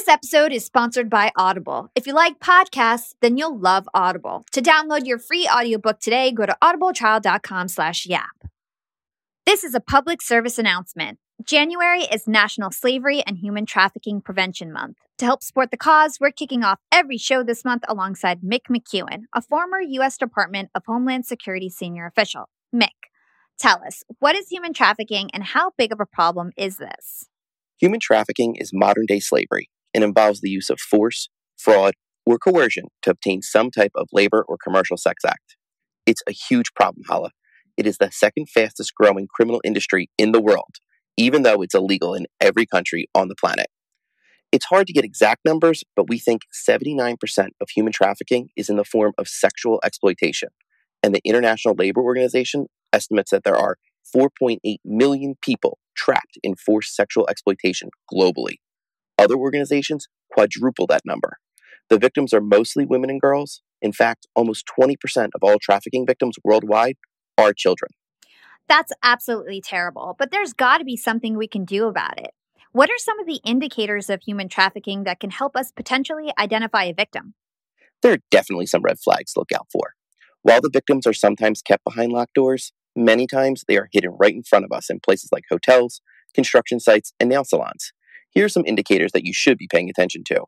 This episode is sponsored by Audible. If you like podcasts, then you'll love Audible. To download your free audiobook today, go to audibletrial.com slash yap. This is a public service announcement. January is National Slavery and Human Trafficking Prevention Month. To help support the cause, we're kicking off every show this month alongside Mick McEwen, a former U.S. Department of Homeland Security senior official. Mick, tell us, what is human trafficking and how big of a problem is this? Human trafficking is modern day slavery and involves the use of force, fraud, or coercion to obtain some type of labor or commercial sex act. It's a huge problem, Hala. It is the second fastest growing criminal industry in the world, even though it's illegal in every country on the planet. It's hard to get exact numbers, but we think 79% of human trafficking is in the form of sexual exploitation. And the International Labor Organization estimates that there are 4.8 million people trapped in forced sexual exploitation globally. Other organizations quadruple that number. The victims are mostly women and girls. In fact, almost 20% of all trafficking victims worldwide are children. That's absolutely terrible, but there's got to be something we can do about it. What are some of the indicators of human trafficking that can help us potentially identify a victim? There are definitely some red flags to look out for. While the victims are sometimes kept behind locked doors, many times they are hidden right in front of us in places like hotels, construction sites, and nail salons. Here are some indicators that you should be paying attention to.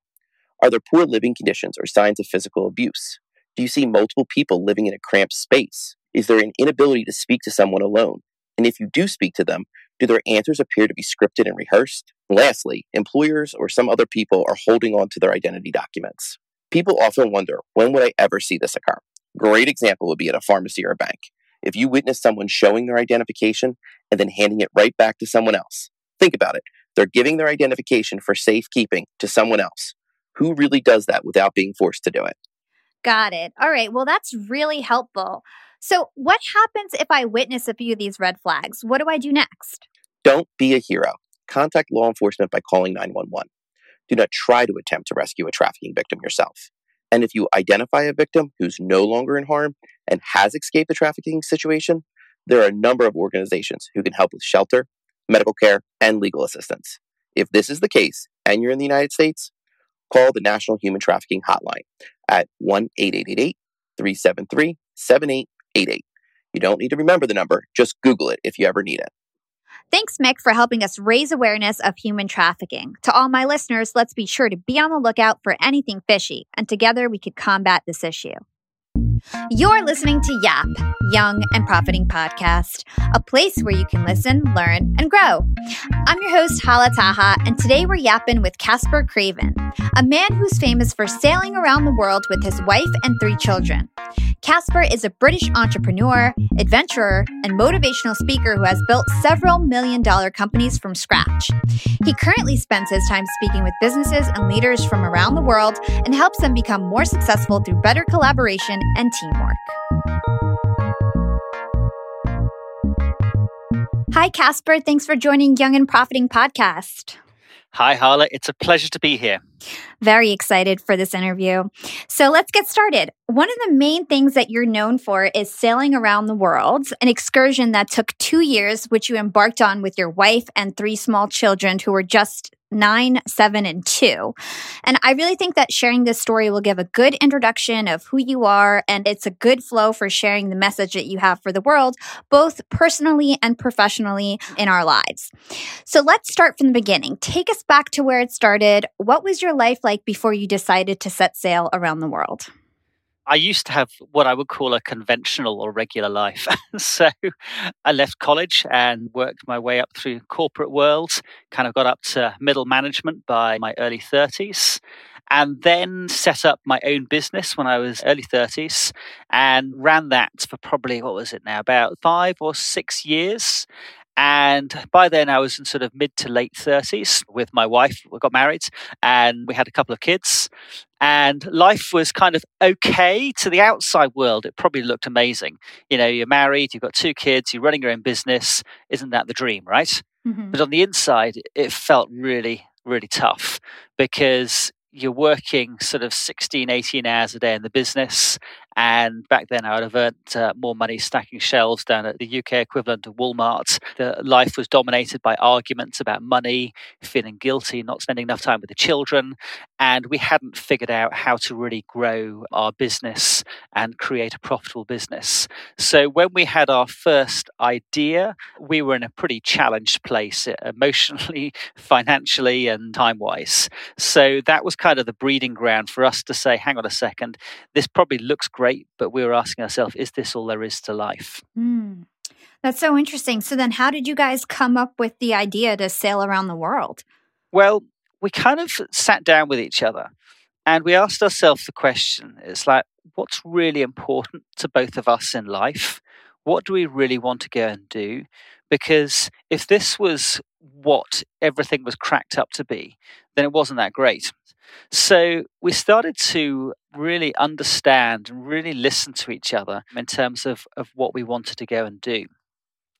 Are there poor living conditions or signs of physical abuse? Do you see multiple people living in a cramped space? Is there an inability to speak to someone alone? And if you do speak to them, do their answers appear to be scripted and rehearsed? Lastly, employers or some other people are holding on to their identity documents. People often wonder, when would I ever see this occur? Great example would be at a pharmacy or a bank. If you witness someone showing their identification and then handing it right back to someone else, think about it. They're giving their identification for safekeeping to someone else. Who really does that without being forced to do it? Got it. All right. Well, that's really helpful. So, what happens if I witness a few of these red flags? What do I do next? Don't be a hero. Contact law enforcement by calling 911. Do not try to attempt to rescue a trafficking victim yourself. And if you identify a victim who's no longer in harm and has escaped the trafficking situation, there are a number of organizations who can help with shelter, medical care, and legal assistance. If this is the case and you're in the United States, call the National Human Trafficking Hotline at 1 888 373 7888. You don't need to remember the number, just Google it if you ever need it. Thanks, Mick, for helping us raise awareness of human trafficking. To all my listeners, let's be sure to be on the lookout for anything fishy, and together we could combat this issue. You're listening to YAP, Young and Profiting Podcast, a place where you can listen, learn, and grow. I'm your host, Hala Taha, and today we're yapping with Casper Craven, a man who's famous for sailing around the world with his wife and three children. Casper is a British entrepreneur, adventurer, and motivational speaker who has built several million dollar companies from scratch. He currently spends his time speaking with businesses and leaders from around the world and helps them become more successful through better collaboration and teamwork. Hi, Casper. Thanks for joining Young and Profiting Podcast. Hi, Harla. It's a pleasure to be here. Very excited for this interview. So let's get started. One of the main things that you're known for is sailing around the world, an excursion that took two years, which you embarked on with your wife and three small children who were just nine, seven, and two. And I really think that sharing this story will give a good introduction of who you are, and it's a good flow for sharing the message that you have for the world, both personally and professionally in our lives. So let's start from the beginning. Take us back to where it started. What was your life like before you decided to set sail around the world? I used to have what I would call a conventional or regular life. so I left college and worked my way up through corporate world, kind of got up to middle management by my early 30s and then set up my own business when I was early 30s and ran that for probably what was it now about 5 or 6 years and by then, I was in sort of mid to late 30s with my wife. We got married and we had a couple of kids. And life was kind of okay to the outside world. It probably looked amazing. You know, you're married, you've got two kids, you're running your own business. Isn't that the dream, right? Mm-hmm. But on the inside, it felt really, really tough because you're working sort of 16, 18 hours a day in the business And back then, I would have earned uh, more money stacking shelves down at the UK equivalent of Walmart. The life was dominated by arguments about money, feeling guilty, not spending enough time with the children. And we hadn't figured out how to really grow our business and create a profitable business. So when we had our first idea, we were in a pretty challenged place emotionally, financially, and time wise. So that was kind of the breeding ground for us to say, hang on a second, this probably looks great, but we were asking ourselves, is this all there is to life? Mm. That's so interesting. So then how did you guys come up with the idea to sail around the world? Well, we kind of sat down with each other and we asked ourselves the question it's like, what's really important to both of us in life? What do we really want to go and do? Because if this was what everything was cracked up to be, then it wasn't that great. So we started to really understand and really listen to each other in terms of, of what we wanted to go and do.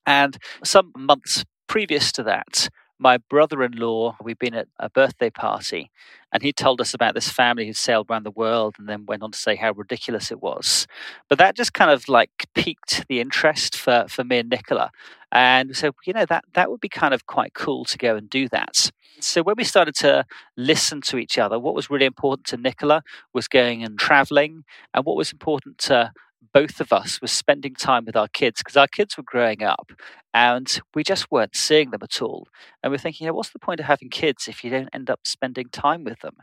And some months previous to that, my brother in law, we'd been at a birthday party, and he told us about this family who sailed around the world and then went on to say how ridiculous it was. But that just kind of like piqued the interest for, for me and Nicola. And so, you know, that, that would be kind of quite cool to go and do that. So when we started to listen to each other, what was really important to Nicola was going and traveling. And what was important to both of us was spending time with our kids because our kids were growing up and we just weren't seeing them at all. And we're thinking, you know, what's the point of having kids if you don't end up spending time with them?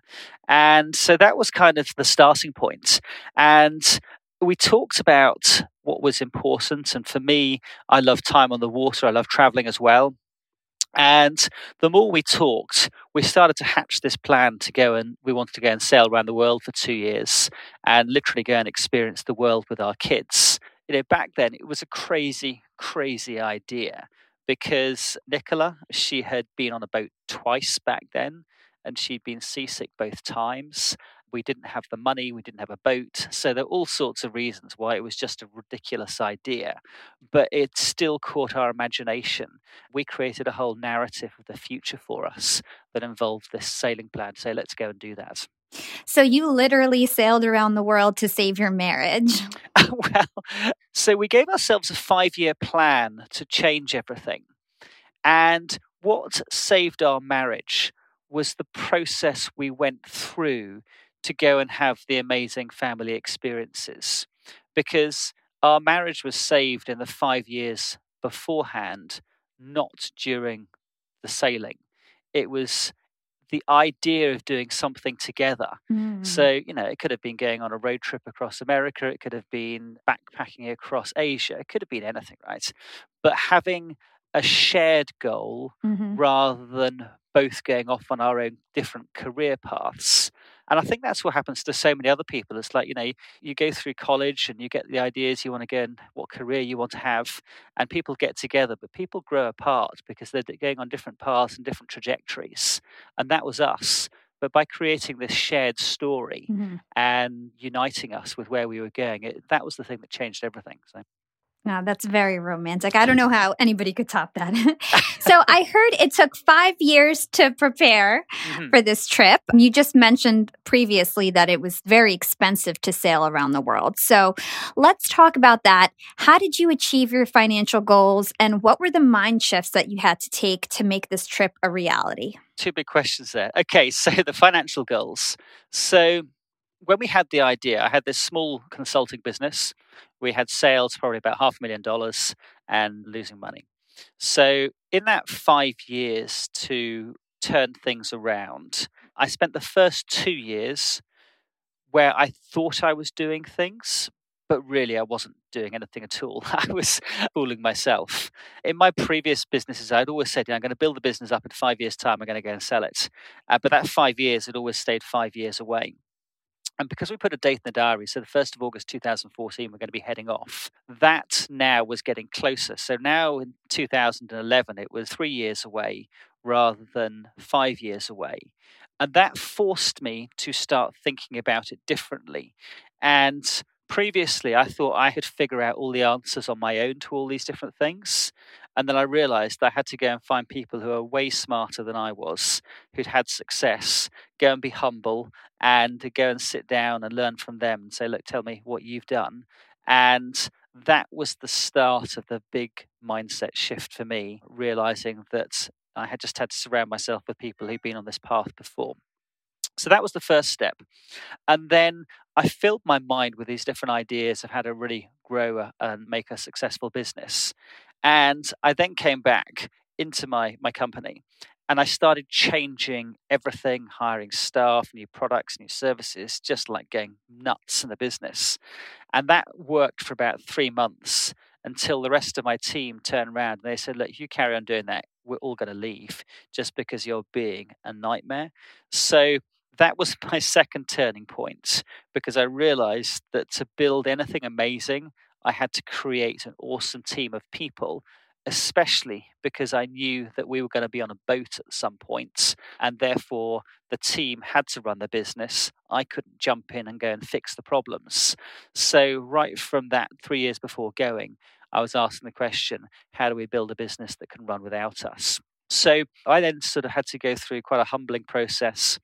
And so that was kind of the starting point. And we talked about what was important. And for me, I love time on the water, I love traveling as well. And the more we talked, we started to hatch this plan to go and we wanted to go and sail around the world for two years and literally go and experience the world with our kids. You know, back then it was a crazy, crazy idea because Nicola, she had been on a boat twice back then and she'd been seasick both times we didn't have the money, we didn't have a boat. So there are all sorts of reasons why it was just a ridiculous idea. But it still caught our imagination. We created a whole narrative of the future for us that involved this sailing plan So let's go and do that. So you literally sailed around the world to save your marriage. well, so we gave ourselves a five year plan to change everything. And what saved our marriage was the process we went through to go and have the amazing family experiences because our marriage was saved in the five years beforehand, not during the sailing. It was the idea of doing something together. Mm. So, you know, it could have been going on a road trip across America, it could have been backpacking across Asia, it could have been anything, right? But having a shared goal mm-hmm. rather than both going off on our own different career paths and I think that's what happens to so many other people. It's like, you know, you go through college and you get the ideas you want to go and what career you want to have, and people get together, but people grow apart because they're going on different paths and different trajectories. And that was us. But by creating this shared story mm-hmm. and uniting us with where we were going, it, that was the thing that changed everything. So. Wow, that's very romantic. I don't know how anybody could top that. so I heard it took five years to prepare mm-hmm. for this trip. You just mentioned previously that it was very expensive to sail around the world. So let's talk about that. How did you achieve your financial goals and what were the mind shifts that you had to take to make this trip a reality? Two big questions there. Okay, so the financial goals. So when we had the idea, I had this small consulting business we had sales probably about half a million dollars and losing money. So, in that five years to turn things around, I spent the first two years where I thought I was doing things, but really I wasn't doing anything at all. I was fooling myself. In my previous businesses, I'd always said, I'm going to build the business up in five years' time, I'm going to go and sell it. Uh, but that five years had always stayed five years away. And because we put a date in the diary, so the 1st of August 2014, we're going to be heading off, that now was getting closer. So now in 2011, it was three years away rather than five years away. And that forced me to start thinking about it differently. And previously, I thought I had figure out all the answers on my own to all these different things. And then I realized I had to go and find people who are way smarter than I was, who'd had success, go and be humble and go and sit down and learn from them and say, look, tell me what you've done. And that was the start of the big mindset shift for me, realizing that I had just had to surround myself with people who'd been on this path before. So that was the first step. And then I filled my mind with these different ideas of how to really grow and make a successful business. And I then came back into my, my company and I started changing everything, hiring staff, new products, new services, just like going nuts in the business. And that worked for about three months until the rest of my team turned around and they said, Look, if you carry on doing that, we're all going to leave just because you're being a nightmare. So that was my second turning point because I realized that to build anything amazing, I had to create an awesome team of people, especially because I knew that we were going to be on a boat at some point, and therefore the team had to run the business. I couldn't jump in and go and fix the problems. So, right from that, three years before going, I was asking the question how do we build a business that can run without us? So I then sort of had to go through quite a humbling process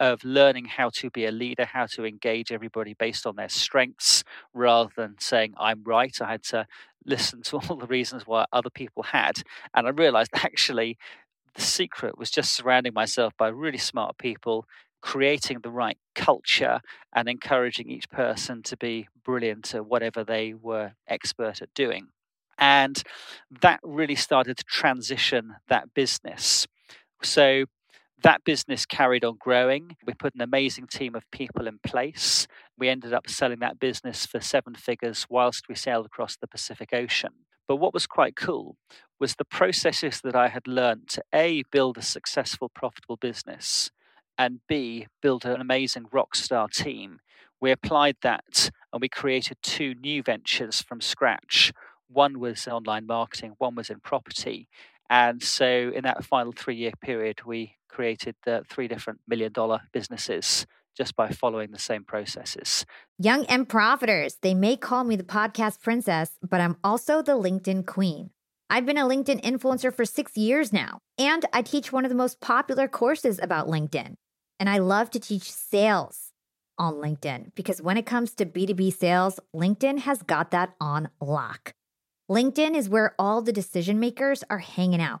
of learning how to be a leader, how to engage everybody based on their strengths rather than saying, I'm right. I had to listen to all the reasons why other people had. And I realized actually the secret was just surrounding myself by really smart people, creating the right culture, and encouraging each person to be brilliant at whatever they were expert at doing. And that really started to transition that business. So that business carried on growing. We put an amazing team of people in place. We ended up selling that business for seven figures whilst we sailed across the Pacific Ocean. But what was quite cool was the processes that I had learned to A, build a successful, profitable business, and B, build an amazing rock star team. We applied that and we created two new ventures from scratch one was online marketing, one was in property. And so, in that final three year period, we created three different million dollar businesses just by following the same processes. Young and profiters, they may call me the podcast princess, but I'm also the LinkedIn queen. I've been a LinkedIn influencer for six years now, and I teach one of the most popular courses about LinkedIn. And I love to teach sales on LinkedIn because when it comes to B2B sales, LinkedIn has got that on lock. LinkedIn is where all the decision makers are hanging out.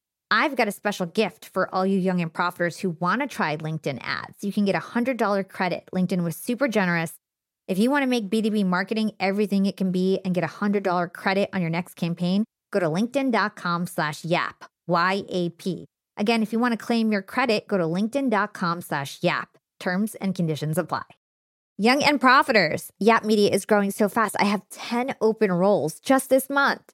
I've got a special gift for all you young and profiters who want to try LinkedIn ads. You can get a $100 credit. LinkedIn was super generous. If you want to make B2B marketing everything it can be and get a $100 credit on your next campaign, go to linkedin.com slash YAP, Y-A-P. Again, if you want to claim your credit, go to linkedin.com slash YAP. Terms and conditions apply. Young and Profiters. Yap Media is growing so fast. I have 10 open roles just this month.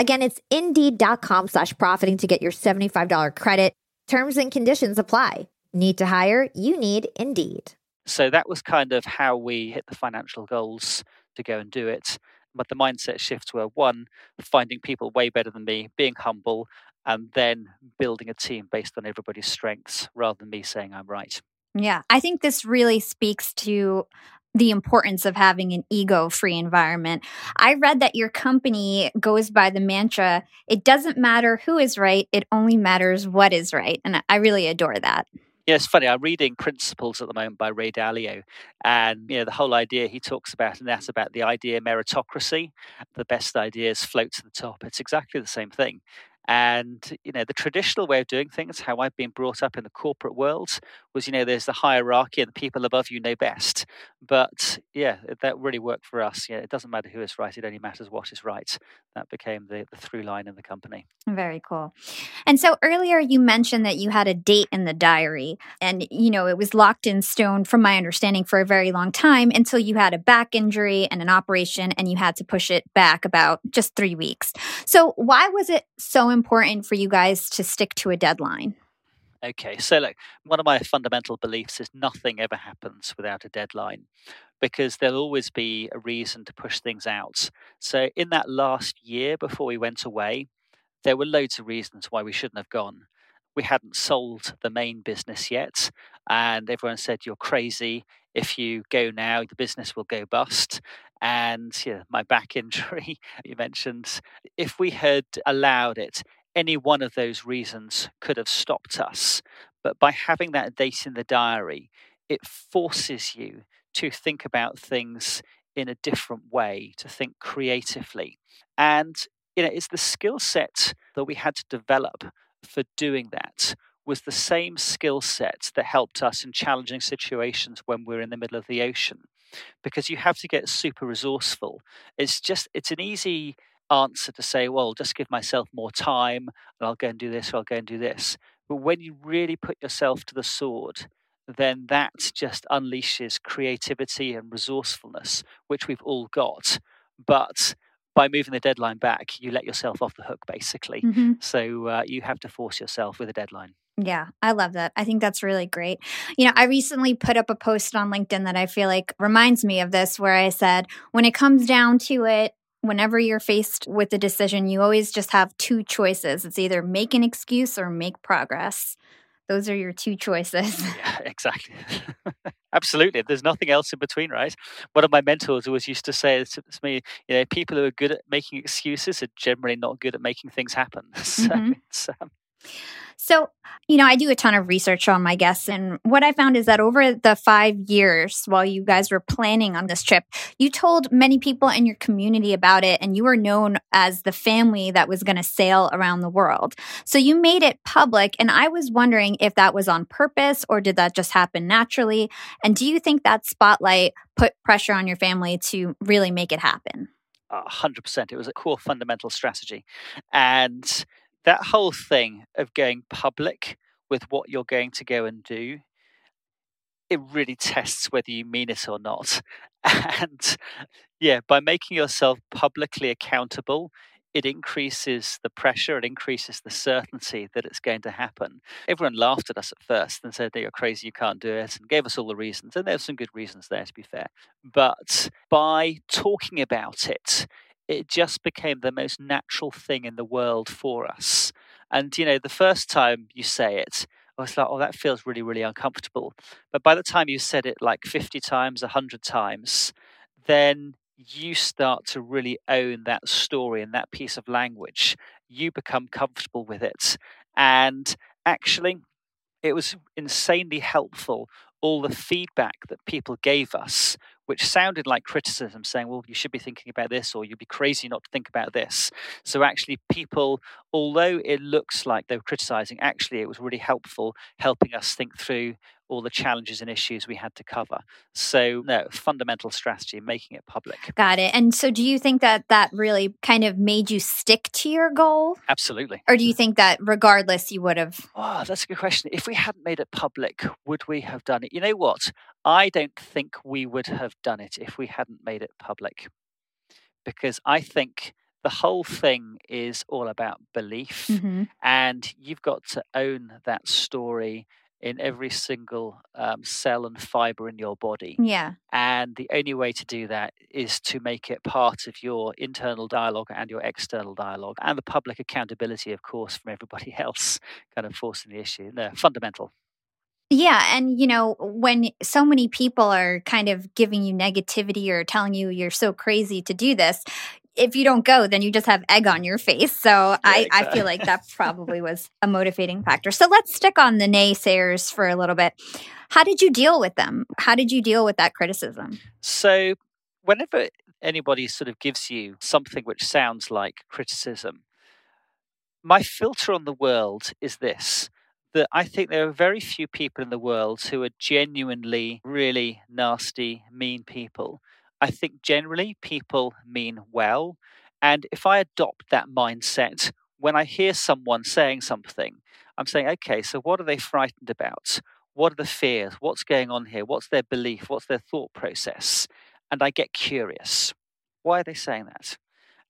Again, it's indeed.com slash profiting to get your $75 credit. Terms and conditions apply. Need to hire? You need Indeed. So that was kind of how we hit the financial goals to go and do it. But the mindset shifts were one, finding people way better than me, being humble, and then building a team based on everybody's strengths rather than me saying I'm right. Yeah, I think this really speaks to the importance of having an ego free environment. I read that your company goes by the mantra it doesn't matter who is right, it only matters what is right. And I really adore that. Yeah, it's funny. I'm reading Principles at the moment by Ray Dalio, and you know the whole idea he talks about, and that's about the idea meritocracy. The best ideas float to the top. It's exactly the same thing. And you know, the traditional way of doing things, how I've been brought up in the corporate world, was you know, there's the hierarchy and the people above you know best. But yeah, that really worked for us. Yeah, it doesn't matter who is right; it only matters what is right. That became the, the through line in the company. Very cool. And so earlier you mentioned that you had a date in the diary, and you know, it was locked in stone, from my understanding, for a very long time until you had a back injury and an operation, and you had to push it back about just three weeks. So why was it so important? Important for you guys to stick to a deadline? Okay, so look, one of my fundamental beliefs is nothing ever happens without a deadline because there'll always be a reason to push things out. So, in that last year before we went away, there were loads of reasons why we shouldn't have gone. We hadn't sold the main business yet, and everyone said, You're crazy. If you go now, the business will go bust. And yeah, my back injury, you mentioned, if we had allowed it, any one of those reasons could have stopped us. But by having that date in the diary, it forces you to think about things in a different way, to think creatively. And you know, it's the skill set that we had to develop for doing that was the same skill set that helped us in challenging situations when we we're in the middle of the ocean because you have to get super resourceful it's just it's an easy answer to say well just give myself more time and i'll go and do this or i'll go and do this but when you really put yourself to the sword then that just unleashes creativity and resourcefulness which we've all got but by moving the deadline back, you let yourself off the hook, basically. Mm-hmm. So uh, you have to force yourself with a deadline. Yeah, I love that. I think that's really great. You know, I recently put up a post on LinkedIn that I feel like reminds me of this, where I said, when it comes down to it, whenever you're faced with a decision, you always just have two choices. It's either make an excuse or make progress. Those are your two choices. yeah, exactly. Absolutely. There's nothing else in between, right? One of my mentors always used to say to me, you know, people who are good at making excuses are generally not good at making things happen. So mm-hmm. um, so, you know, I do a ton of research on my guests, and what I found is that over the five years while you guys were planning on this trip, you told many people in your community about it, and you were known as the family that was going to sail around the world. So, you made it public, and I was wondering if that was on purpose or did that just happen naturally? And do you think that spotlight put pressure on your family to really make it happen? A hundred percent. It was a core fundamental strategy, and that whole thing of going public with what you're going to go and do it really tests whether you mean it or not and yeah by making yourself publicly accountable it increases the pressure, it increases the certainty that it's going to happen. Everyone laughed at us at first and said, You're crazy, you can't do it, and gave us all the reasons. And there's some good reasons there, to be fair. But by talking about it, it just became the most natural thing in the world for us. And, you know, the first time you say it, I was like, oh, that feels really, really uncomfortable. But by the time you said it like 50 times, 100 times, then you start to really own that story and that piece of language. You become comfortable with it. And actually, it was insanely helpful all the feedback that people gave us, which sounded like criticism, saying, well, you should be thinking about this, or you'd be crazy not to think about this. So, actually, people, although it looks like they were criticizing, actually, it was really helpful helping us think through all the challenges and issues we had to cover. So, no, fundamental strategy, making it public. Got it. And so, do you think that that really kind of made you stick to your goal? Absolutely. Or do you think that regardless, you would have? Oh, that's a good question. If we hadn't made it public, would we have done it? You know what? I don't think we would have done it if we hadn't made it public. Because I think the whole thing is all about belief mm-hmm. and you've got to own that story in every single um, cell and fiber in your body. Yeah. And the only way to do that is to make it part of your internal dialogue and your external dialogue and the public accountability, of course, from everybody else kind of forcing the issue. They're fundamental. Yeah. And, you know, when so many people are kind of giving you negativity or telling you you're so crazy to do this, if you don't go, then you just have egg on your face. So yeah, I, exactly. I feel like that probably was a motivating factor. So let's stick on the naysayers for a little bit. How did you deal with them? How did you deal with that criticism? So, whenever anybody sort of gives you something which sounds like criticism, my filter on the world is this that I think there are very few people in the world who are genuinely really nasty, mean people I think generally people mean well. And if I adopt that mindset, when I hear someone saying something, I'm saying, okay, so what are they frightened about? What are the fears? What's going on here? What's their belief? What's their thought process? And I get curious. Why are they saying that?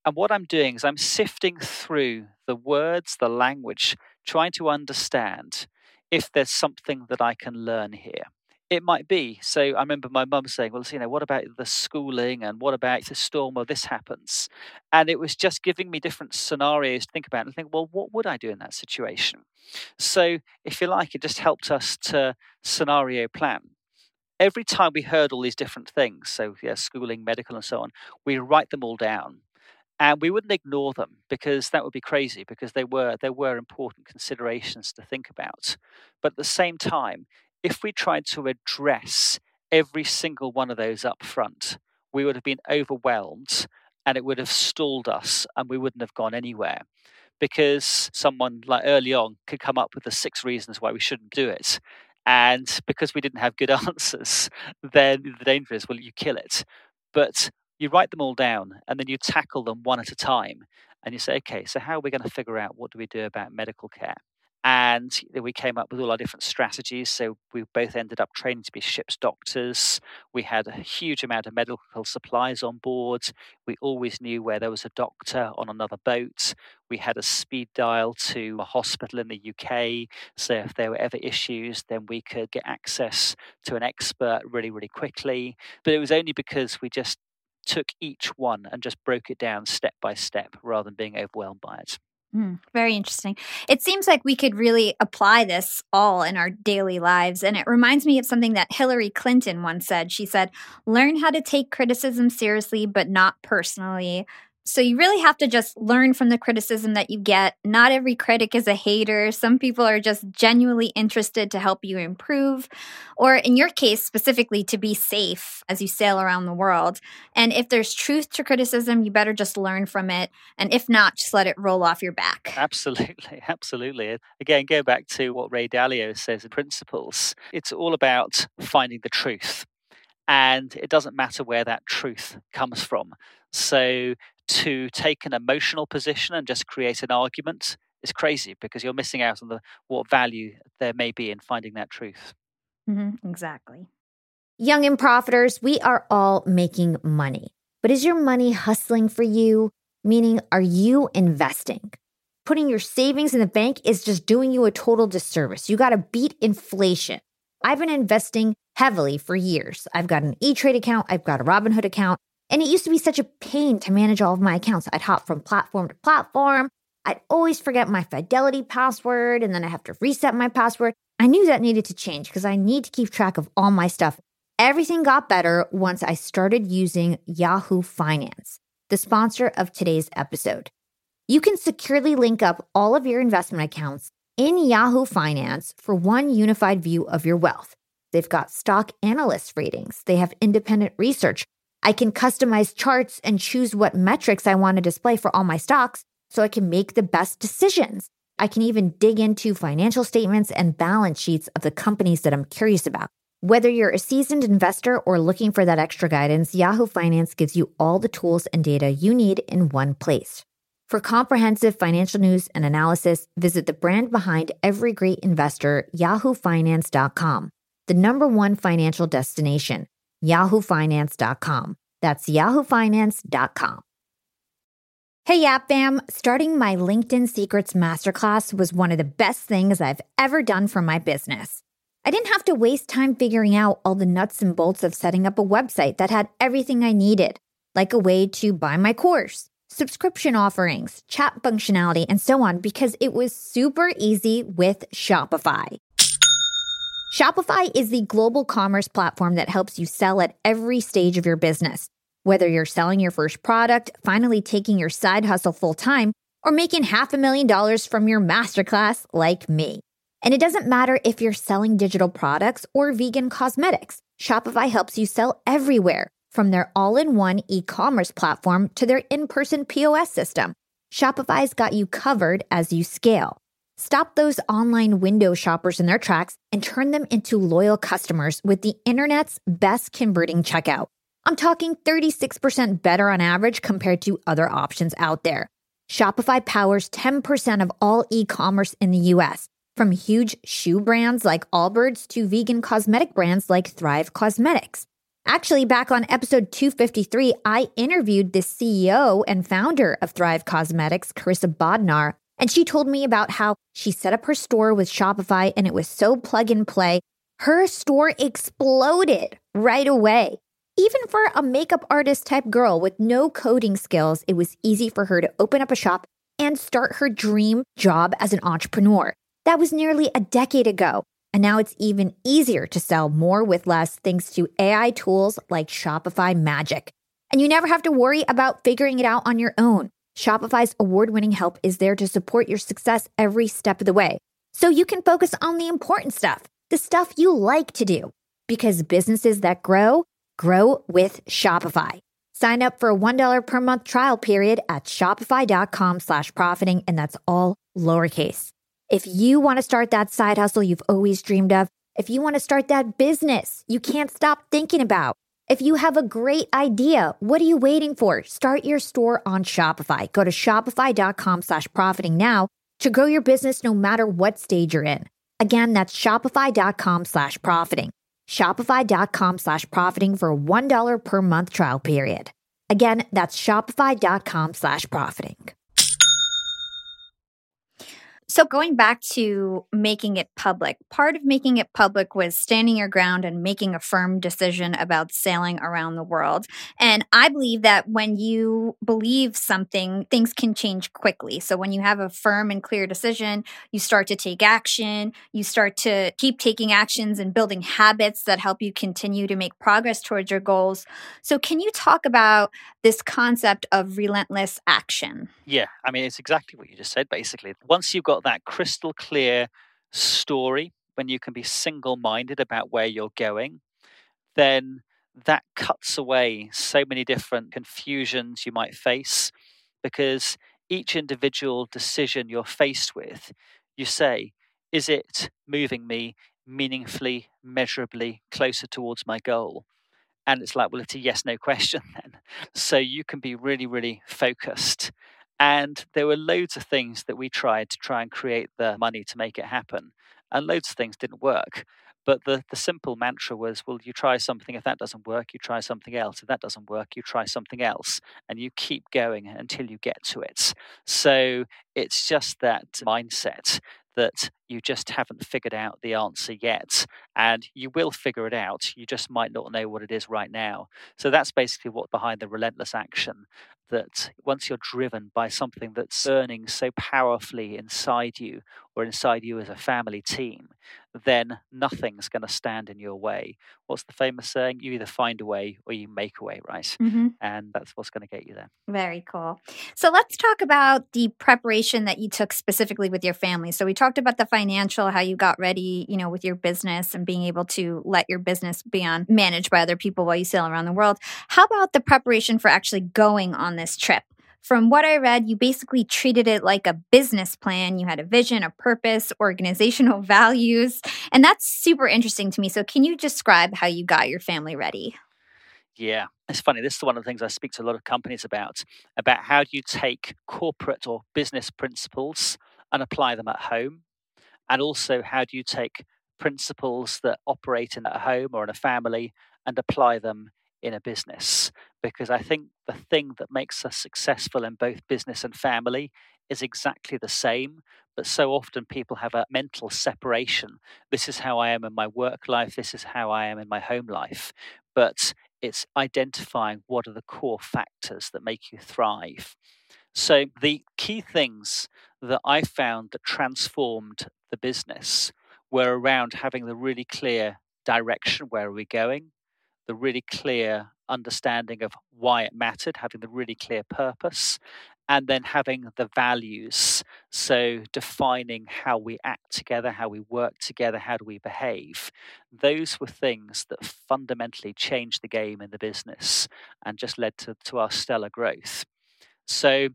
And what I'm doing is I'm sifting through the words, the language, trying to understand if there's something that I can learn here it might be. So I remember my mum saying, "Well, you know, what about the schooling and what about the storm or this happens?" And it was just giving me different scenarios to think about and think, "Well, what would I do in that situation?" So, if you like, it just helped us to scenario plan. Every time we heard all these different things, so yeah, schooling, medical, and so on, we write them all down and we wouldn't ignore them because that would be crazy because they were there were important considerations to think about but at the same time if we tried to address every single one of those up front, we would have been overwhelmed and it would have stalled us and we wouldn't have gone anywhere. Because someone like early on could come up with the six reasons why we shouldn't do it. And because we didn't have good answers, then the danger is well, you kill it. But you write them all down and then you tackle them one at a time. And you say, okay, so how are we going to figure out what do we do about medical care? And we came up with all our different strategies. So we both ended up training to be ship's doctors. We had a huge amount of medical supplies on board. We always knew where there was a doctor on another boat. We had a speed dial to a hospital in the UK. So if there were ever issues, then we could get access to an expert really, really quickly. But it was only because we just took each one and just broke it down step by step rather than being overwhelmed by it. Mm, very interesting. It seems like we could really apply this all in our daily lives. And it reminds me of something that Hillary Clinton once said. She said, Learn how to take criticism seriously, but not personally. So you really have to just learn from the criticism that you get. Not every critic is a hater. Some people are just genuinely interested to help you improve, or in your case, specifically to be safe as you sail around the world. And if there's truth to criticism, you better just learn from it. And if not, just let it roll off your back. Absolutely. Absolutely. Again, go back to what Ray Dalio says in Principles. It's all about finding the truth. And it doesn't matter where that truth comes from. So to take an emotional position and just create an argument is crazy because you're missing out on the what value there may be in finding that truth. Mm-hmm, exactly. Young and profiters, we are all making money. But is your money hustling for you? Meaning, are you investing? Putting your savings in the bank is just doing you a total disservice. You got to beat inflation. I've been investing heavily for years. I've got an E Trade account, I've got a Robinhood account, and it used to be such a pain to manage all of my accounts. I'd hop from platform to platform. I'd always forget my Fidelity password and then I have to reset my password. I knew that needed to change because I need to keep track of all my stuff. Everything got better once I started using Yahoo Finance, the sponsor of today's episode. You can securely link up all of your investment accounts in Yahoo Finance for one unified view of your wealth. They've got stock analyst ratings, they have independent research. I can customize charts and choose what metrics I want to display for all my stocks so I can make the best decisions. I can even dig into financial statements and balance sheets of the companies that I'm curious about. Whether you're a seasoned investor or looking for that extra guidance, Yahoo Finance gives you all the tools and data you need in one place. For comprehensive financial news and analysis, visit the brand behind every great investor, yahoofinance.com, the number one financial destination, yahoofinance.com. That's yahoofinance.com. Hey, Yap Fam! Starting my LinkedIn Secrets Masterclass was one of the best things I've ever done for my business. I didn't have to waste time figuring out all the nuts and bolts of setting up a website that had everything I needed, like a way to buy my course, subscription offerings, chat functionality, and so on, because it was super easy with Shopify. Shopify is the global commerce platform that helps you sell at every stage of your business whether you're selling your first product, finally taking your side hustle full time, or making half a million dollars from your masterclass like me. And it doesn't matter if you're selling digital products or vegan cosmetics, Shopify helps you sell everywhere, from their all in one e commerce platform to their in person POS system. Shopify's got you covered as you scale. Stop those online window shoppers in their tracks and turn them into loyal customers with the internet's best converting checkout. I'm talking 36% better on average compared to other options out there. Shopify powers 10% of all e commerce in the US, from huge shoe brands like Allbirds to vegan cosmetic brands like Thrive Causemetics. Actually, back on episode 253, I interviewed the CEO and founder of Thrive Causemetics, Karissa Bodnar, and she told me about how she set up her store with Shopify and it was so plug and play. Her store exploded right away. Even for a makeup artist type girl with no coding skills, it was easy for her to open up a shop and start her dream job as an entrepreneur. That was nearly a decade ago. And now it's even easier to sell more with less thanks to AI tools like Shopify Magic. And you never have to worry about figuring it out on your own. Shopify's award winning help is there to support your success every step of the way. So you can focus on the important stuff, the stuff you like to do. Because businesses that grow Grow with Shopify. Sign up for a $1 per month trial period at shopify.com slash profiting, and that's all lowercase. If you want to start that side hustle you've always dreamed of, if you want to start that business you can't stop thinking about, if you have a great idea, what are you waiting for? Start your store on Shopify. Go to shopify.com slash profiting now to grow your business no matter what stage you're in. Again, that's shopify.com slash profiting. Shopify.com slash profiting for a $1 per month trial period. Again, that's Shopify.com slash profiting. So, going back to making it public, part of making it public was standing your ground and making a firm decision about sailing around the world. And I believe that when you believe something, things can change quickly. So, when you have a firm and clear decision, you start to take action, you start to keep taking actions and building habits that help you continue to make progress towards your goals. So, can you talk about this concept of relentless action? Yeah, I mean, it's exactly what you just said, basically. Once you've got that crystal clear story, when you can be single minded about where you're going, then that cuts away so many different confusions you might face because each individual decision you're faced with, you say, is it moving me meaningfully, measurably closer towards my goal? And it's like, well, it's a yes no question then. So you can be really, really focused and there were loads of things that we tried to try and create the money to make it happen. And loads of things didn't work. But the, the simple mantra was well, you try something. If that doesn't work, you try something else. If that doesn't work, you try something else. And you keep going until you get to it. So it's just that mindset that you just haven't figured out the answer yet. And you will figure it out. You just might not know what it is right now. So that's basically what behind the relentless action that once you're driven by something that's burning so powerfully inside you or inside you as a family team, then nothing's going to stand in your way. What's the famous saying? You either find a way or you make a way, right? Mm-hmm. And that's what's going to get you there. Very cool. So let's talk about the preparation that you took specifically with your family. So we talked about the financial, how you got ready, you know, with your business and being able to let your business be on managed by other people while you sail around the world. How about the preparation for actually going on this trip? From what I read, you basically treated it like a business plan. You had a vision, a purpose, organizational values, and that's super interesting to me. So, can you describe how you got your family ready? Yeah, it's funny. This is one of the things I speak to a lot of companies about about how do you take corporate or business principles and apply them at home? And also, how do you take principles that operate in a home or in a family and apply them in a business because I think the thing that makes us successful in both business and family is exactly the same. But so often people have a mental separation. This is how I am in my work life, this is how I am in my home life. But it's identifying what are the core factors that make you thrive. So, the key things that I found that transformed the business were around having the really clear direction where are we going the really clear understanding of why it mattered, having the really clear purpose, and then having the values. So, defining how we act together, how we work together, how do we behave. Those were things that fundamentally changed the game in the business and just led to, to our stellar growth. So,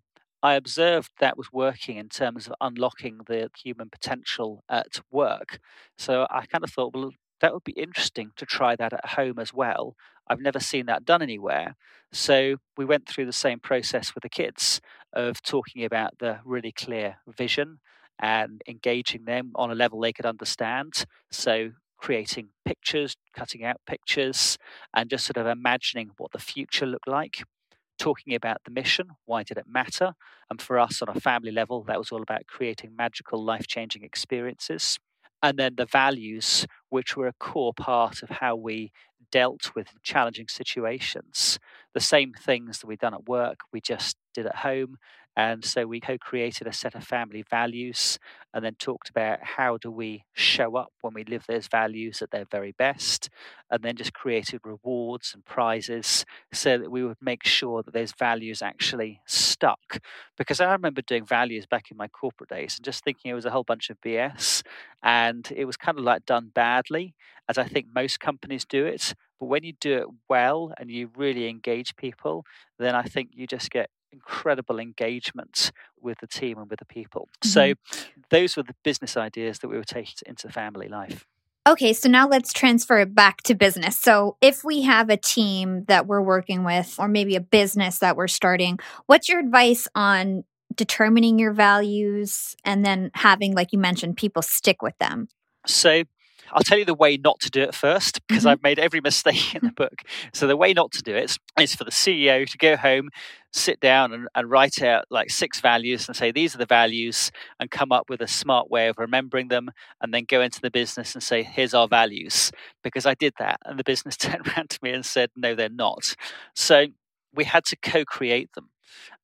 I observed that was working in terms of unlocking the human potential at work. So I kind of thought, well, that would be interesting to try that at home as well. I've never seen that done anywhere. So we went through the same process with the kids of talking about the really clear vision and engaging them on a level they could understand. So creating pictures, cutting out pictures, and just sort of imagining what the future looked like. Talking about the mission, why did it matter? And for us on a family level, that was all about creating magical, life changing experiences and then the values, which were a core part of how we dealt with challenging situations. The same things that we'd done at work, we just did at home. And so we co created a set of family values and then talked about how do we show up when we live those values at their very best. And then just created rewards and prizes so that we would make sure that those values actually stuck. Because I remember doing values back in my corporate days and just thinking it was a whole bunch of BS. And it was kind of like done badly, as I think most companies do it. But when you do it well and you really engage people, then I think you just get incredible engagement with the team and with the people. Mm-hmm. So those were the business ideas that we were taking into family life. Okay, so now let's transfer it back to business. So, if we have a team that we're working with, or maybe a business that we're starting, what's your advice on determining your values and then having, like you mentioned, people stick with them? So, I'll tell you the way not to do it first because mm-hmm. I've made every mistake in the book. So the way not to do it is for the CEO to go home, sit down and, and write out like six values and say these are the values and come up with a smart way of remembering them and then go into the business and say here's our values because I did that and the business turned around to me and said no they're not. So we had to co-create them.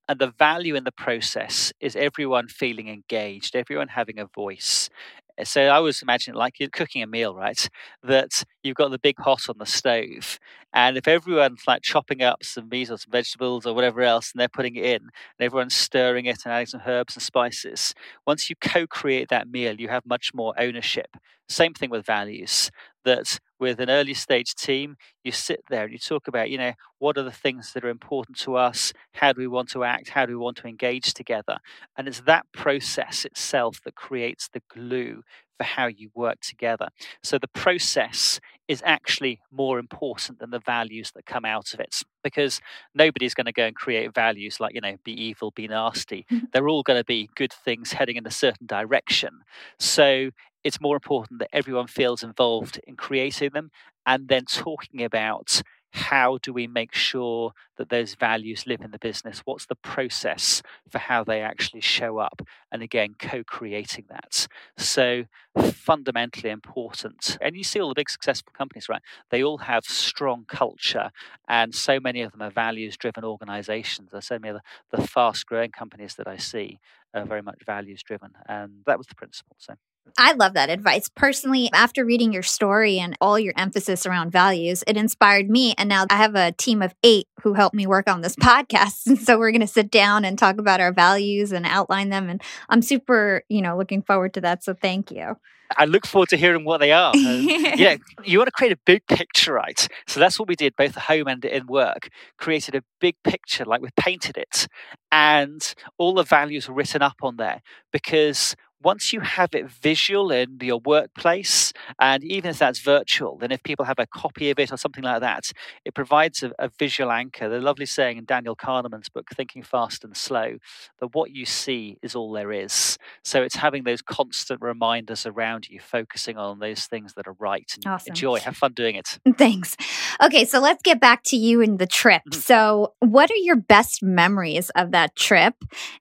And the value in the process is everyone feeling engaged, everyone having a voice, Eh, so I was imagining like you're cooking a meal, right? That you've got the big pot on the stove, and if everyone's like chopping up some meat or some vegetables or whatever else, and they're putting it in, and everyone's stirring it and adding some herbs and spices, once you co-create that meal, you have much more ownership. Same thing with values. That with an early stage team, you sit there and you talk about, you know, what are the things that are important to us? How do we want to act? How do we want to engage together? And it's that process itself that creates the glue for how you work together. So the process is actually more important than the values that come out of it because nobody's going to go and create values like, you know, be evil, be nasty. They're all going to be good things heading in a certain direction. So it's more important that everyone feels involved in creating them and then talking about how do we make sure that those values live in the business? What's the process for how they actually show up? And again, co creating that. So, fundamentally important. And you see all the big successful companies, right? They all have strong culture, and so many of them are values driven organizations. There's so many of the, the fast growing companies that I see are very much values driven. And that was the principle. So, I love that advice. Personally, after reading your story and all your emphasis around values, it inspired me. And now I have a team of eight who help me work on this podcast. And so we're going to sit down and talk about our values and outline them. And I'm super, you know, looking forward to that. So thank you. I look forward to hearing what they are. Um, yeah, you want to create a big picture, right? So that's what we did, both at home and in work. Created a big picture, like we painted it, and all the values were written up on there because once you have it visual in your workplace, and even if that's virtual, then if people have a copy of it or something like that, it provides a, a visual anchor. The lovely saying in Daniel Kahneman's book, Thinking Fast and Slow, that what you see is all there is. So it's having those constant reminders around you, focusing on those things that are right. And awesome. Enjoy, have fun doing it. Thanks. Okay, so let's get back to you and the trip. Mm-hmm. So, what are your best memories of that trip?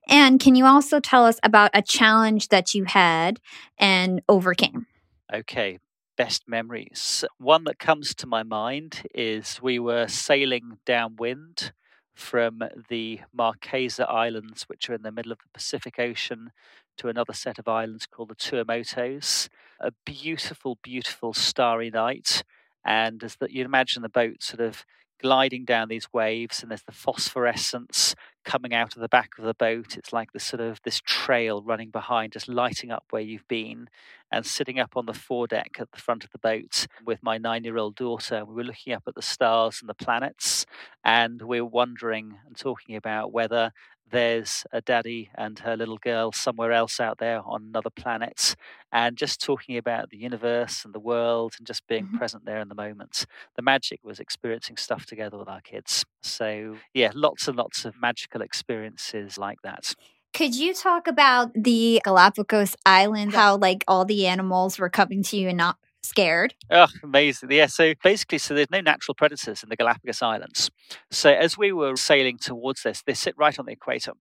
And can you also tell us about a challenge that you had and overcame? Okay, best memories. One that comes to my mind is we were sailing downwind from the Marquesa Islands, which are in the middle of the Pacific Ocean, to another set of islands called the Tuamotus. A beautiful, beautiful starry night. And as that you imagine the boat sort of gliding down these waves, and there's the phosphorescence coming out of the back of the boat. It's like this sort of this trail running behind, just lighting up where you've been. And sitting up on the foredeck at the front of the boat with my nine-year-old daughter, we were looking up at the stars and the planets, and we were wondering and talking about whether there's a daddy and her little girl somewhere else out there on another planet, and just talking about the universe and the world and just being mm-hmm. present there in the moment. The magic was experiencing stuff together with our kids. So, yeah, lots and lots of magical experiences like that. Could you talk about the Galapagos Islands, how like all the animals were coming to you and not scared. Oh, amazing. Yeah. So basically, so there's no natural predators in the Galapagos Islands. So as we were sailing towards this, they sit right on the equator.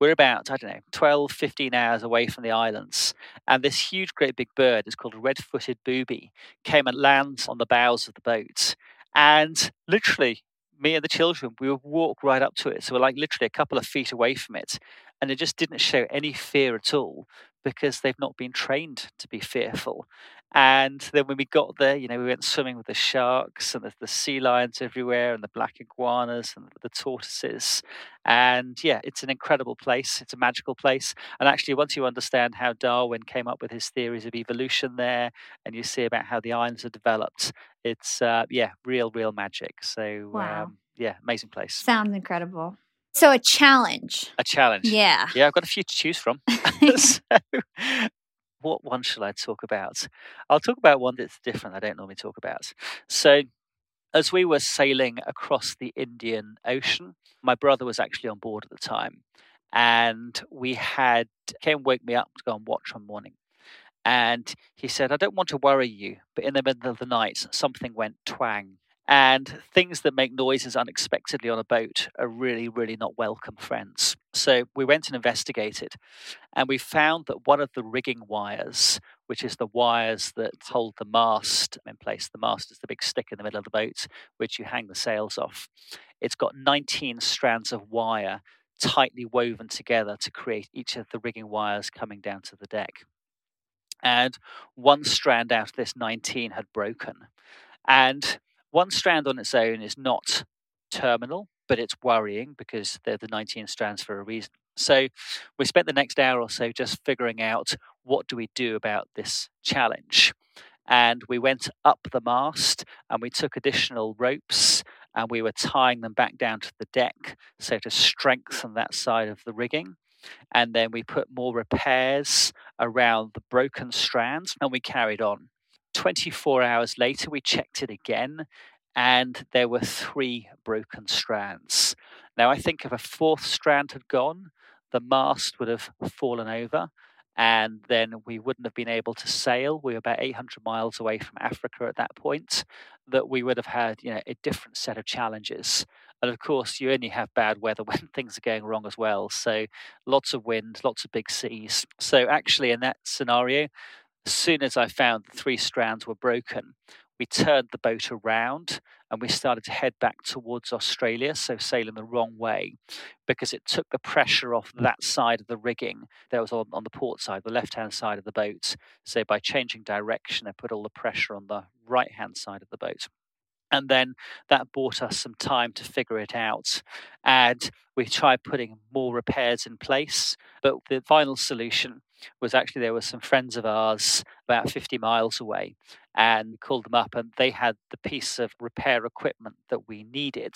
We're about, I don't know, 12, 15 hours away from the islands. And this huge, great big bird is called a red footed booby, came and lands on the bows of the boat. And literally, me and the children, we would walk right up to it. So we're like literally a couple of feet away from it. And it just didn't show any fear at all because they've not been trained to be fearful. And then when we got there, you know, we went swimming with the sharks and the, the sea lions everywhere and the black iguanas and the tortoises. And yeah, it's an incredible place. It's a magical place. And actually, once you understand how Darwin came up with his theories of evolution there, and you see about how the islands are developed, it's, uh, yeah, real, real magic. So, wow. um, yeah, amazing place. Sounds incredible. So a challenge. A challenge. Yeah. Yeah, I've got a few to choose from. so, what one shall I talk about? I'll talk about one that's different. I don't normally talk about. So, as we were sailing across the Indian Ocean, my brother was actually on board at the time, and we had came wake me up to go and watch one morning. And he said, I don't want to worry you, but in the middle of the night, something went twang and things that make noises unexpectedly on a boat are really, really not welcome friends. So we went and investigated, and we found that one of the rigging wires, which is the wires that hold the mast in place, the mast is the big stick in the middle of the boat, which you hang the sails off. It's got 19 strands of wire tightly woven together to create each of the rigging wires coming down to the deck. And one strand out of this 19 had broken. And one strand on its own is not terminal, but it's worrying because they're the 19 strands for a reason. So we spent the next hour or so just figuring out what do we do about this challenge. And we went up the mast and we took additional ropes and we were tying them back down to the deck so to strengthen that side of the rigging. And then we put more repairs around the broken strands and we carried on. 24 hours later, we checked it again, and there were three broken strands. Now, I think if a fourth strand had gone, the mast would have fallen over, and then we wouldn't have been able to sail. We were about 800 miles away from Africa at that point. That we would have had, you know, a different set of challenges. And of course, you only have bad weather when things are going wrong as well. So lots of wind, lots of big seas. So actually, in that scenario, as soon as I found the three strands were broken, we turned the boat around and we started to head back towards Australia, so sailing the wrong way, because it took the pressure off mm. that side of the rigging that was on, on the port side, the left hand side of the boat. So by changing direction, I put all the pressure on the right hand side of the boat. And then that bought us some time to figure it out. And we tried putting more repairs in place. But the final solution was actually there were some friends of ours about 50 miles away and called them up and they had the piece of repair equipment that we needed.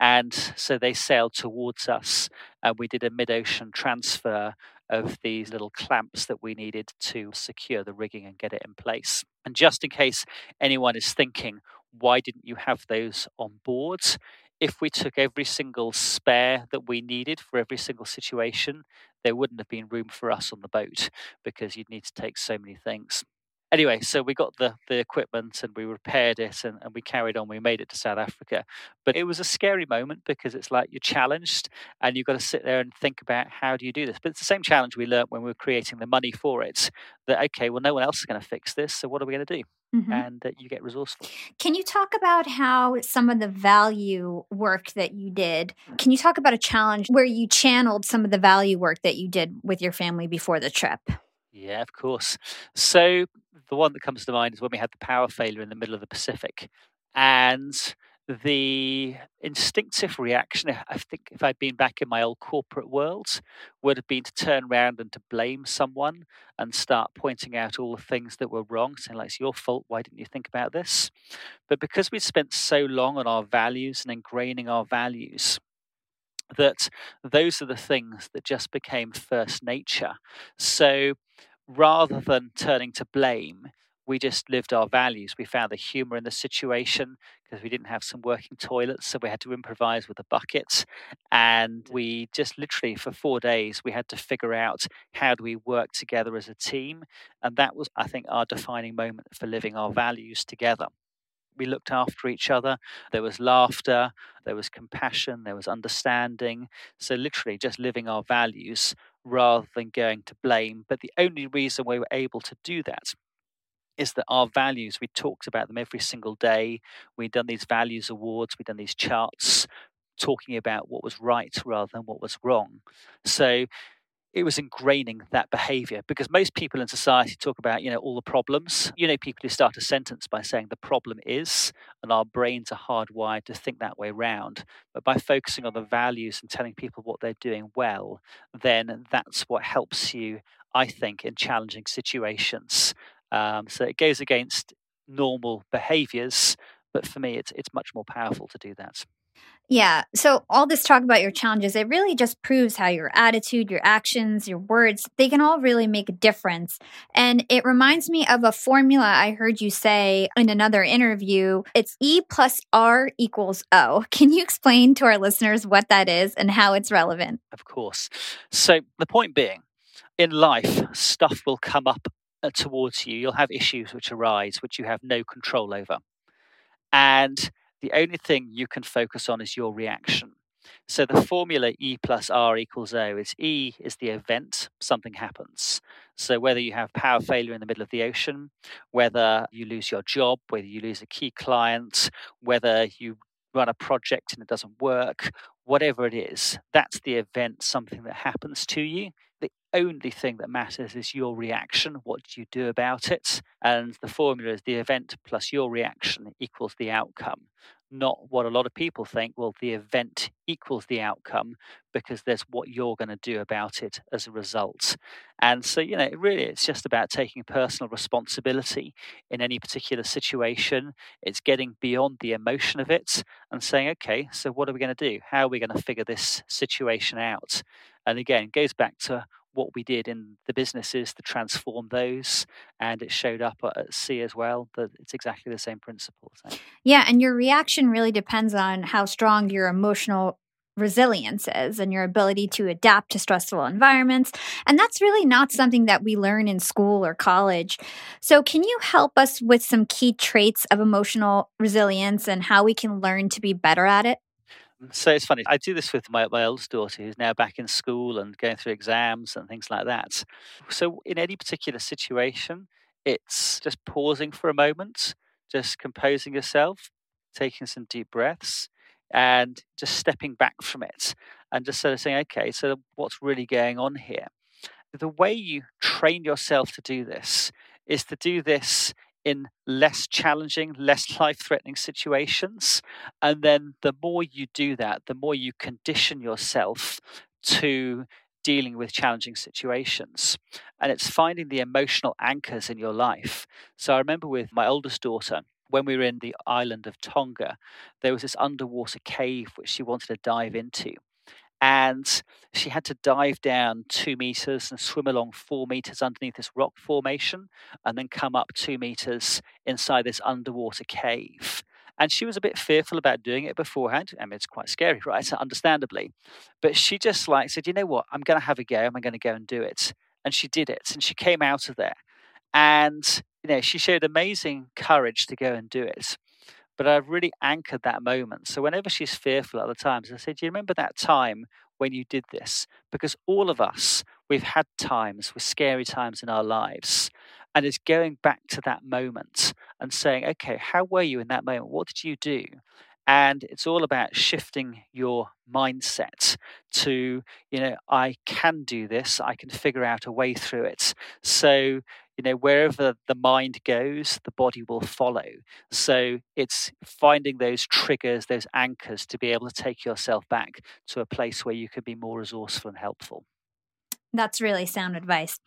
And so they sailed towards us and we did a mid-ocean transfer of these little clamps that we needed to secure the rigging and get it in place. And just in case anyone is thinking why didn't you have those on board if we took every single spare that we needed for every single situation, there wouldn't have been room for us on the boat because you'd need to take so many things. Anyway, so we got the, the equipment and we repaired it and, and we carried on. We made it to South Africa. But it was a scary moment because it's like you're challenged and you've got to sit there and think about how do you do this. But it's the same challenge we learned when we were creating the money for it that, okay, well, no one else is going to fix this. So what are we going to do? Mm-hmm. and uh, you get resourceful. Can you talk about how some of the value work that you did? Can you talk about a challenge where you channeled some of the value work that you did with your family before the trip? Yeah, of course. So the one that comes to mind is when we had the power failure in the middle of the Pacific, and the instinctive reaction, I think, if I'd been back in my old corporate world, would have been to turn around and to blame someone and start pointing out all the things that were wrong, saying, like, it's your fault. Why didn't you think about this? But because we'd spent so long on our values and ingraining our values, that those are the things that just became first nature. So rather than turning to blame, we just lived our values. We found the humor in the situation because we didn't have some working toilets, so we had to improvise with a bucket. And we just literally, for four days, we had to figure out how do we work together as a team. And that was, I think, our defining moment for living our values together. We looked after each other. There was laughter, there was compassion, there was understanding. So, literally, just living our values rather than going to blame. But the only reason we were able to do that is that our values, we talked about them every single day. We'd done these values awards, we'd done these charts talking about what was right rather than what was wrong. So it was ingraining that behavior because most people in society talk about you know all the problems you know people who start a sentence by saying the problem is and our brains are hardwired to think that way round but by focusing on the values and telling people what they're doing well then that's what helps you i think in challenging situations um, so it goes against normal behaviors but for me it's it's much more powerful to do that yeah. So all this talk about your challenges, it really just proves how your attitude, your actions, your words, they can all really make a difference. And it reminds me of a formula I heard you say in another interview. It's E plus R equals O. Can you explain to our listeners what that is and how it's relevant? Of course. So the point being, in life, stuff will come up Uh, towards you. You'll have issues which arise, which you have no control over. And the only thing you can focus on is your reaction. So the formula E plus R equals O is E is the event, something happens. So whether you have power failure in the middle of the ocean, whether you lose your job, whether you lose a key client, whether you run a project and it doesn't work, whatever it is, that's the event, something that happens to you. Only thing that matters is your reaction. What do you do about it? And the formula is the event plus your reaction equals the outcome not what a lot of people think. Well, the event equals the outcome because there's what you're going to do about it as a result. And so, you know, really it's just about taking personal responsibility in any particular situation. It's getting beyond the emotion of it and saying, okay, so what are we going to do? How are we going to figure this situation out? And again, it goes back to what we did in the businesses to transform those and it showed up at sea as well that it's exactly the same principle so. yeah and your reaction really depends on how strong your emotional resilience is and your ability to adapt to stressful environments. And that's really not something that we learn in school or college. So, can you help us with some key traits of emotional resilience and how we can learn to be better at it? So it's funny. I do this with my, my oldest daughter who's now back in school and going through exams and things like that. So, in any particular situation, it's just pausing for a moment, just composing yourself, taking some deep breaths, and just stepping back from it and just sort of saying, okay, so what's really going on here? The way you train yourself to do this is to do this in less challenging, less life threatening situations. And then the more you do that, the more you condition yourself to dealing with challenging situations. And it's finding the emotional anchors in your life. So I remember with my oldest daughter, when we were in the island of Tonga, there was this underwater cave which she wanted to dive into. And she had to dive down two meters and swim along four meters underneath this rock formation and then come up two meters inside this underwater cave. And she was a bit fearful about doing it beforehand. I mean, it's quite scary, right? Understandably. But she just like said, you know what? I'm going to have a go. I'm going to go and do it. And she did it. And she came out of there. And you know, she showed amazing courage to go and do it. But I've really anchored that moment. So whenever she's fearful at other times, I said, Do you remember that time when you did this? Because all of us, we've had times with scary times in our lives. And it's going back to that moment and saying, okay, how were you in that moment? What did you do? And it's all about shifting your mindset to, you know, I can do this, I can figure out a way through it. So, you know, wherever the mind goes, the body will follow. So it's finding those triggers, those anchors to be able to take yourself back to a place where you can be more resourceful and helpful. That's really sound advice.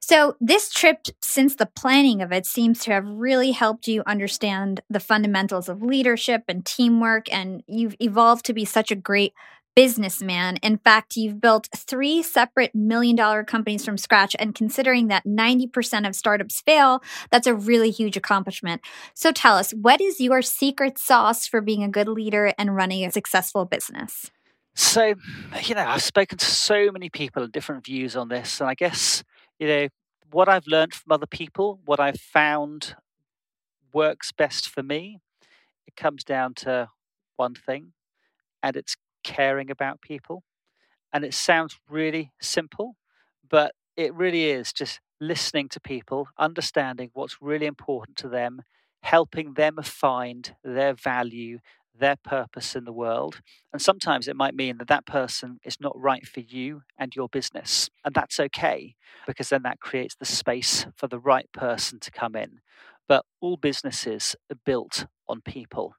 So, this trip, since the planning of it, seems to have really helped you understand the fundamentals of leadership and teamwork, and you've evolved to be such a great businessman. In fact, you've built three separate million dollar companies from scratch. And considering that 90% of startups fail, that's a really huge accomplishment. So tell us, what is your secret sauce for being a good leader and running a successful business? So, you know, I've spoken to so many people and different views on this. And I guess, you know, what I've learned from other people, what I've found works best for me, it comes down to one thing, and it's caring about people. And it sounds really simple, but it really is just listening to people, understanding what's really important to them, helping them find their value, their purpose in the world. And sometimes it might mean that that person is not right for you and your business. And that's okay, because then that creates the space for the right person to come in. But all businesses are built on people.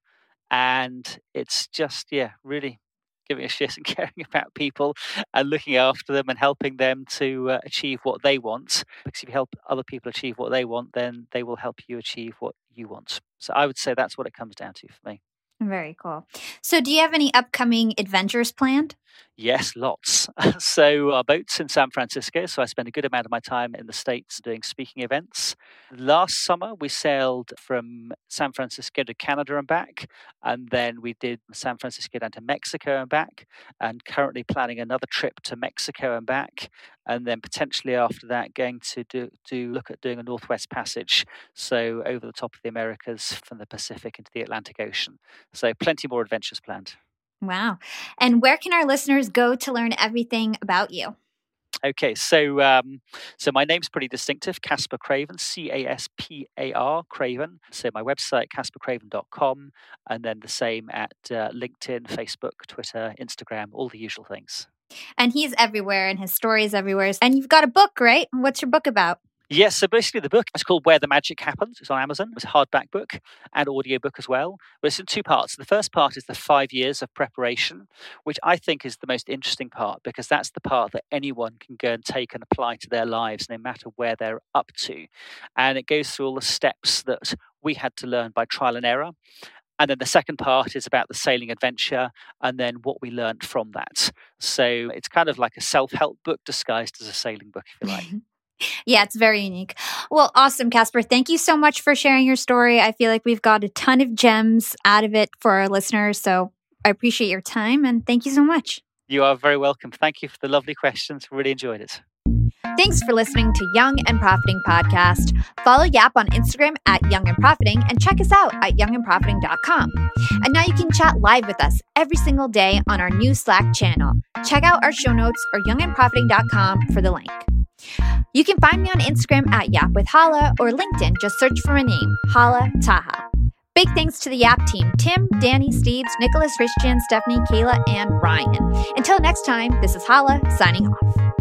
And it's just, yeah, really giving a shit and caring about people and looking after them and helping them to uh, achieve what they want. Because if you help other people achieve what they want, then they will help you achieve what you want. So I would say that's what it comes down to for me. Very cool. So, do you have any upcoming adventures planned? Yes, lots. so, our boat's in San Francisco, so I spend a good amount of my time in the States doing speaking events. Last summer, we sailed from San Francisco to Canada and back, and then we did San Francisco down to Mexico and back, and currently planning another trip to Mexico and back, and then potentially after that, going to do, do look at doing a Northwest Passage, so over the top of the Americas from the Pacific into the Atlantic Ocean. So, plenty more adventures planned. Wow. And where can our listeners go to learn everything about you? Okay, so um, so my name's pretty distinctive, Caspar Craven, C A S P A R Craven. So my website, casparcraven.com, and then the same at uh, LinkedIn, Facebook, Twitter, Instagram, all the usual things. And he's everywhere, and his story is everywhere. And you've got a book, right? What's your book about? Yes, so basically the book is called Where the Magic Happens. It's on Amazon. It's a hardback book and audio book as well. But it's in two parts. The first part is the five years of preparation, which I think is the most interesting part because that's the part that anyone can go and take and apply to their lives no matter where they're up to. And it goes through all the steps that we had to learn by trial and error. And then the second part is about the sailing adventure and then what we learned from that. So it's kind of like a self help book disguised as a sailing book, if you like. Yeah, it's very unique. Well, awesome, Caspar. Thank you so much for sharing your story. I feel like we've got a ton of gems out of it for our listeners. So I appreciate your time and thank you so much. You are very welcome. Thank you for the lovely questions. Really enjoyed it. Thanks for listening to Young and Profiting Podcast. Follow Yap on Instagram at Young and Profiting and check us out at youngandprofiting.com. And now you can chat live with us every single day on our new Slack channel. Check out our show notes or youngandprofiting.com for the link. You can find me on Instagram at Yap with Hala or LinkedIn. Just search for my name, Hala Taha. Big thanks to the Yap team Tim, Danny, Steves, Nicholas, Christian, Stephanie, Kayla, and Ryan. Until next time, this is Hala signing off.